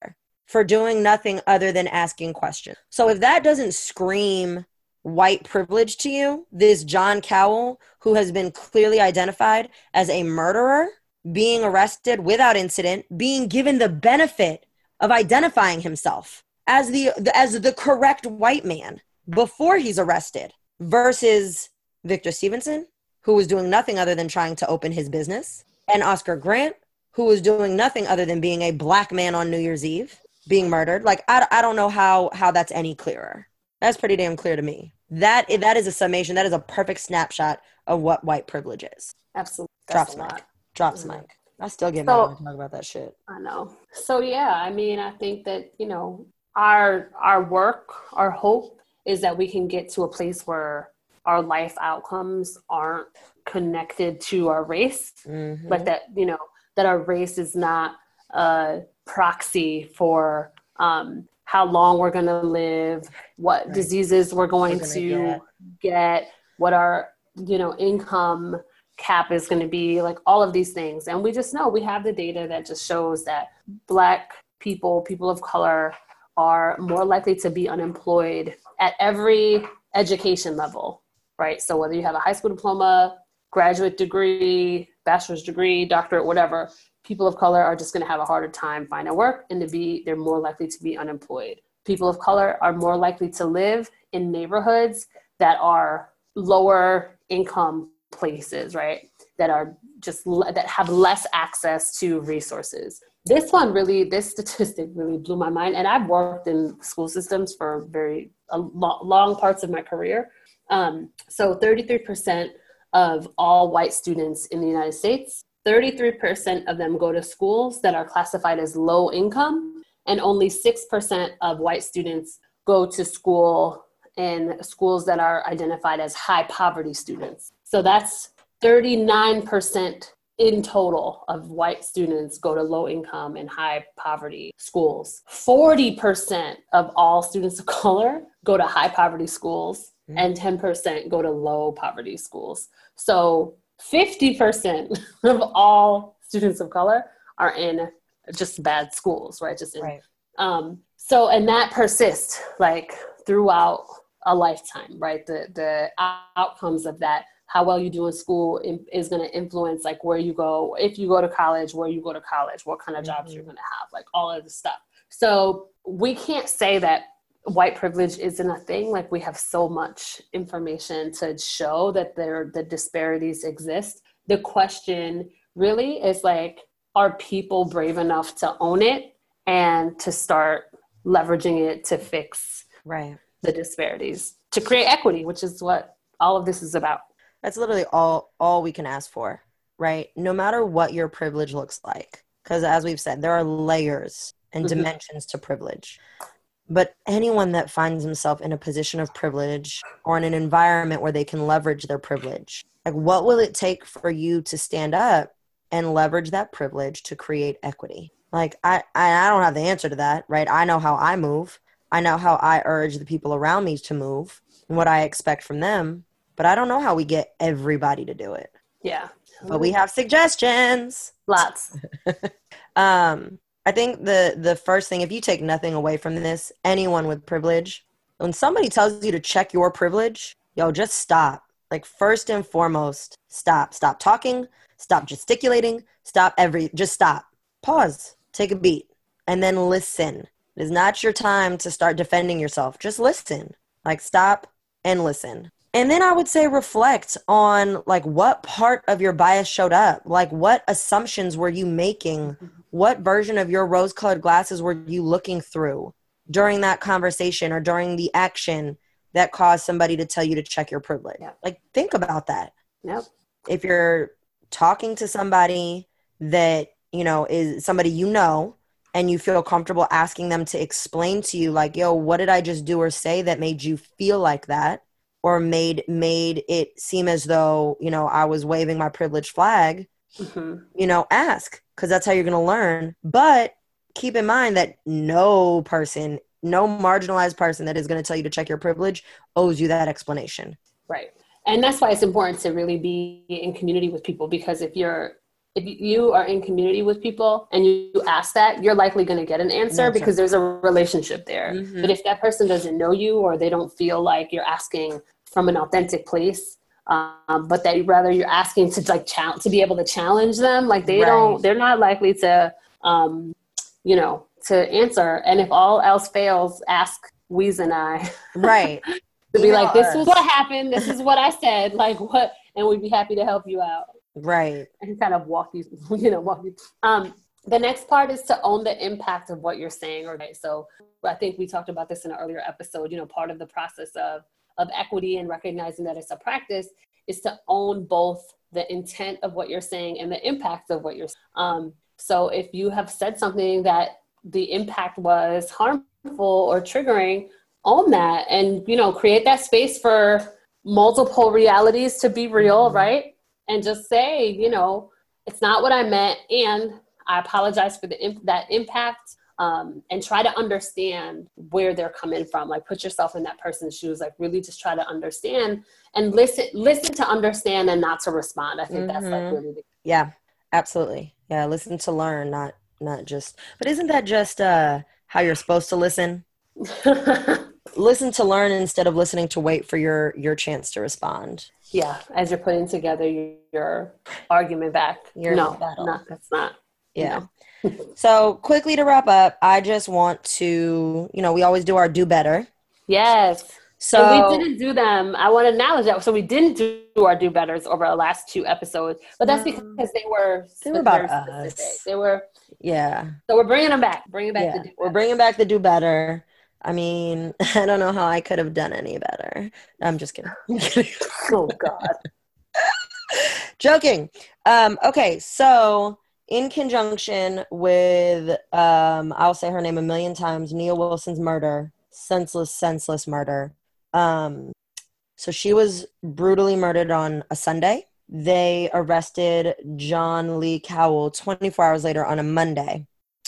for doing nothing other than asking questions. So if that doesn't scream white privilege to you, this John Cowell, who has been clearly identified as a murderer, being arrested without incident, being given the benefit of identifying himself as the as the correct white man before he's arrested versus Victor Stevenson, who was doing nothing other than trying to open his business, and Oscar Grant, who was doing nothing other than being a black man on New Year's Eve, being murdered. Like I, I don't know how how that's any clearer. That's pretty damn clear to me. That that is a summation. That is a perfect snapshot of what white privilege is. Absolutely. Drops mic. Drops mm-hmm. mic. I still get so, mad when I talk about that shit. I know. So yeah, I mean, I think that you know our our work, our hope is that we can get to a place where our life outcomes aren't connected to our race, mm-hmm. but that you know that our race is not a proxy for um, how long we're going to live, what right. diseases we're going we're to get. get, what our you know income cap is going to be, like all of these things. And we just know we have the data that just shows that Black people, people of color, are more likely to be unemployed at every education level, right? So whether you have a high school diploma, graduate degree, bachelor's degree, doctorate, whatever, people of color are just going to have a harder time finding work and to be they're more likely to be unemployed. People of color are more likely to live in neighborhoods that are lower income places, right? That are just that have less access to resources. This one really, this statistic really blew my mind. And I've worked in school systems for very lo- long parts of my career. Um, so 33% of all white students in the United States, 33% of them go to schools that are classified as low income, and only 6% of white students go to school in schools that are identified as high poverty students. So that's 39% in total of white students go to low income and high poverty schools. 40% of all students of color go to high poverty schools mm-hmm. and 10% go to low poverty schools. So 50% of all students of color are in just bad schools, right? Just in, right. Um, so, and that persists like throughout a lifetime, right? The the outcomes of that how well you do in school is going to influence like where you go if you go to college where you go to college what kind of jobs mm-hmm. you're going to have like all of the stuff. So we can't say that white privilege isn't a thing like we have so much information to show that there the disparities exist. The question really is like are people brave enough to own it and to start leveraging it to fix right. the disparities to create equity which is what all of this is about that's literally all all we can ask for, right? No matter what your privilege looks like. Because as we've said, there are layers and mm-hmm. dimensions to privilege. But anyone that finds himself in a position of privilege or in an environment where they can leverage their privilege, like what will it take for you to stand up and leverage that privilege to create equity? Like I, I don't have the answer to that, right? I know how I move. I know how I urge the people around me to move and what I expect from them but I don't know how we get everybody to do it. Yeah. But we have suggestions. Lots. um, I think the the first thing, if you take nothing away from this, anyone with privilege, when somebody tells you to check your privilege, yo, just stop. Like first and foremost, stop. Stop talking. Stop gesticulating. Stop every. Just stop. Pause. Take a beat, and then listen. It is not your time to start defending yourself. Just listen. Like stop and listen and then i would say reflect on like what part of your bias showed up like what assumptions were you making mm-hmm. what version of your rose colored glasses were you looking through during that conversation or during the action that caused somebody to tell you to check your privilege yeah. like think about that yep. if you're talking to somebody that you know is somebody you know and you feel comfortable asking them to explain to you like yo what did i just do or say that made you feel like that or made made it seem as though you know I was waving my privilege flag, mm-hmm. you know, ask because that's how you're going to learn. But keep in mind that no person, no marginalized person that is going to tell you to check your privilege owes you that explanation. Right. And that's why it's important to really be in community with people because if you're if you are in community with people and you ask that, you're likely going to get an answer because there's a relationship there. Mm-hmm. But if that person doesn't know you or they don't feel like you're asking from an authentic place um, but that rather you're asking to like challenge to be able to challenge them like they right. don't they're not likely to um, you know to answer and if all else fails ask Weeze and I right to be like this is what happened this is what I said like what and we'd be happy to help you out Right. And kind of walk you, you know, walk you. Um, the next part is to own the impact of what you're saying. right So I think we talked about this in an earlier episode. You know, part of the process of of equity and recognizing that it's a practice is to own both the intent of what you're saying and the impact of what you're saying. Um, so if you have said something that the impact was harmful or triggering, own that and you know create that space for multiple realities to be real, mm-hmm. right? And just say, you know, it's not what I meant, and I apologize for the imp- that impact. Um, and try to understand where they're coming from. Like put yourself in that person's shoes. Like really just try to understand and listen. Listen to understand and not to respond. I think mm-hmm. that's like mm-hmm. really the- yeah, absolutely. Yeah, listen to learn, not not just. But isn't that just uh, how you're supposed to listen? listen to learn instead of listening to wait for your your chance to respond. Yeah, as you're putting together your, your argument back. Your no, no, that's not. Yeah. You know. so quickly to wrap up, I just want to, you know, we always do our do better. Yes. So and we didn't do them. I want to acknowledge that. So we didn't do our do betters over our last two episodes, but that's because they were they were about us. They were yeah. So we're bringing them back. Bringing back yeah. the we're bringing back the do better. I mean, I don't know how I could have done any better. I'm just kidding. oh God. Joking. Um, okay, so in conjunction with um, I'll say her name a million times, Nia Wilson's murder, senseless, senseless murder. Um, so she was brutally murdered on a Sunday. They arrested John Lee Cowell 24 hours later on a Monday.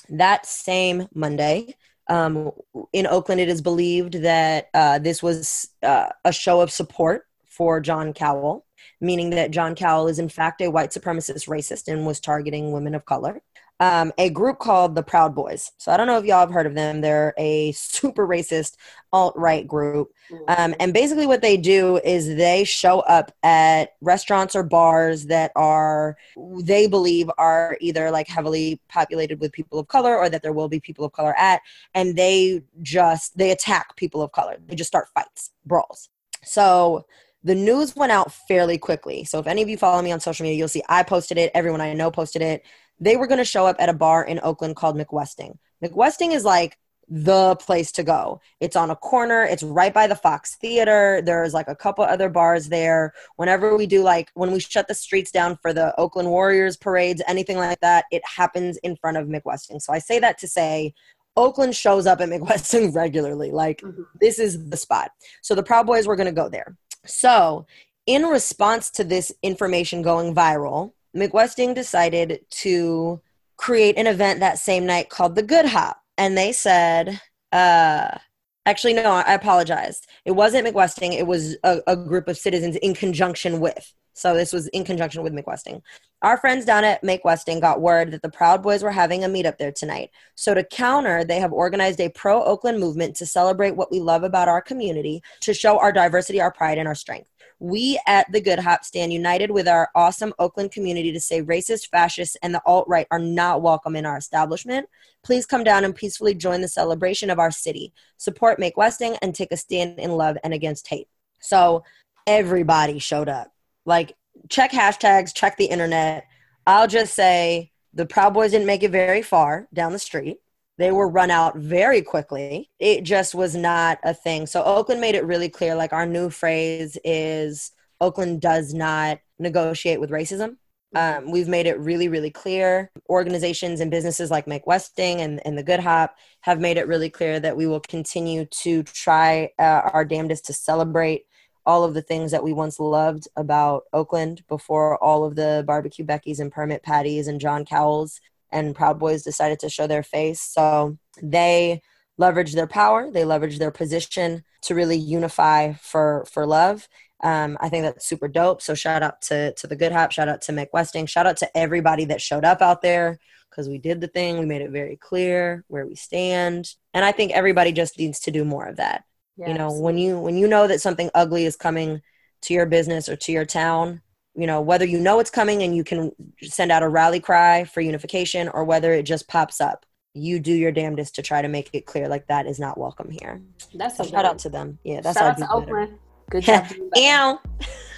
That same Monday, um, in Oakland, it is believed that uh, this was uh, a show of support for John Cowell, meaning that John Cowell is in fact a white supremacist racist and was targeting women of color um, a group called the Proud Boys. So I don't know if y'all have heard of them. They're a super racist alt right group. Mm-hmm. Um, and basically, what they do is they show up at restaurants or bars that are, they believe, are either like heavily populated with people of color or that there will be people of color at. And they just, they attack people of color. They just start fights, brawls. So the news went out fairly quickly. So if any of you follow me on social media, you'll see I posted it. Everyone I know posted it they were going to show up at a bar in Oakland called Make Westing. McWesting is like the place to go. It's on a corner, it's right by the Fox Theater. There's like a couple other bars there. Whenever we do like when we shut the streets down for the Oakland Warriors parades, anything like that, it happens in front of Make Westing. So I say that to say Oakland shows up at Make Westing regularly. Like mm-hmm. this is the spot. So the Proud Boys were going to go there. So in response to this information going viral, Make Westing decided to create an event that same night called the Good Hop. And they said, uh, actually, no, I apologized. It wasn't Make Westing, it was a, a group of citizens in conjunction with. So this was in conjunction with Make Westing. Our friends down at Make Westing got word that the Proud Boys were having a meetup there tonight. So to counter, they have organized a pro Oakland movement to celebrate what we love about our community, to show our diversity, our pride, and our strength. We at the Good Hop stand united with our awesome Oakland community to say racist, fascists, and the alt right are not welcome in our establishment. Please come down and peacefully join the celebration of our city. Support Make Westing and take a stand in love and against hate. So everybody showed up. Like, check hashtags, check the internet. I'll just say the Proud Boys didn't make it very far down the street. They were run out very quickly. It just was not a thing. So Oakland made it really clear like our new phrase is Oakland does not negotiate with racism. Um, we've made it really, really clear. Organizations and businesses like Make Westing and, and the Good Hop have made it really clear that we will continue to try uh, our damnedest to celebrate all of the things that we once loved about Oakland before all of the barbecue Becky's and permit patties and John Cowells and Proud Boys decided to show their face. So they leveraged their power, they leveraged their position to really unify for for love. Um, I think that's super dope. So shout out to to the Good Hop, shout out to Make Westing, shout out to everybody that showed up out there because we did the thing. We made it very clear where we stand, and I think everybody just needs to do more of that. You know, when you when you know that something ugly is coming to your business or to your town, you know whether you know it's coming and you can send out a rally cry for unification or whether it just pops up you do your damnedest to try to make it clear like that is not welcome here that's a shout out to them yeah that's shout out to oakland good job Ow.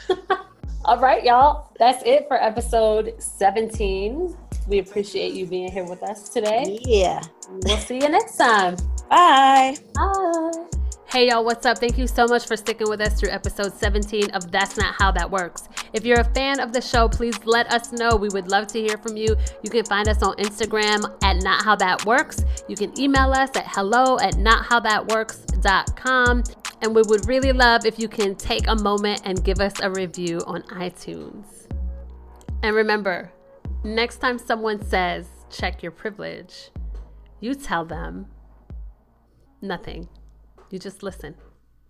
All right, y'all. That's it for episode 17. We appreciate you being here with us today. Yeah. We'll see you next time. Bye. Bye. Hey y'all, what's up? Thank you so much for sticking with us through episode 17 of That's Not How That Works. If you're a fan of the show, please let us know. We would love to hear from you. You can find us on Instagram at Not How That Works. You can email us at hello at nothowthatworks.com. And we would really love if you can take a moment and give us a review on iTunes. And remember, next time someone says, check your privilege, you tell them nothing. You just listen.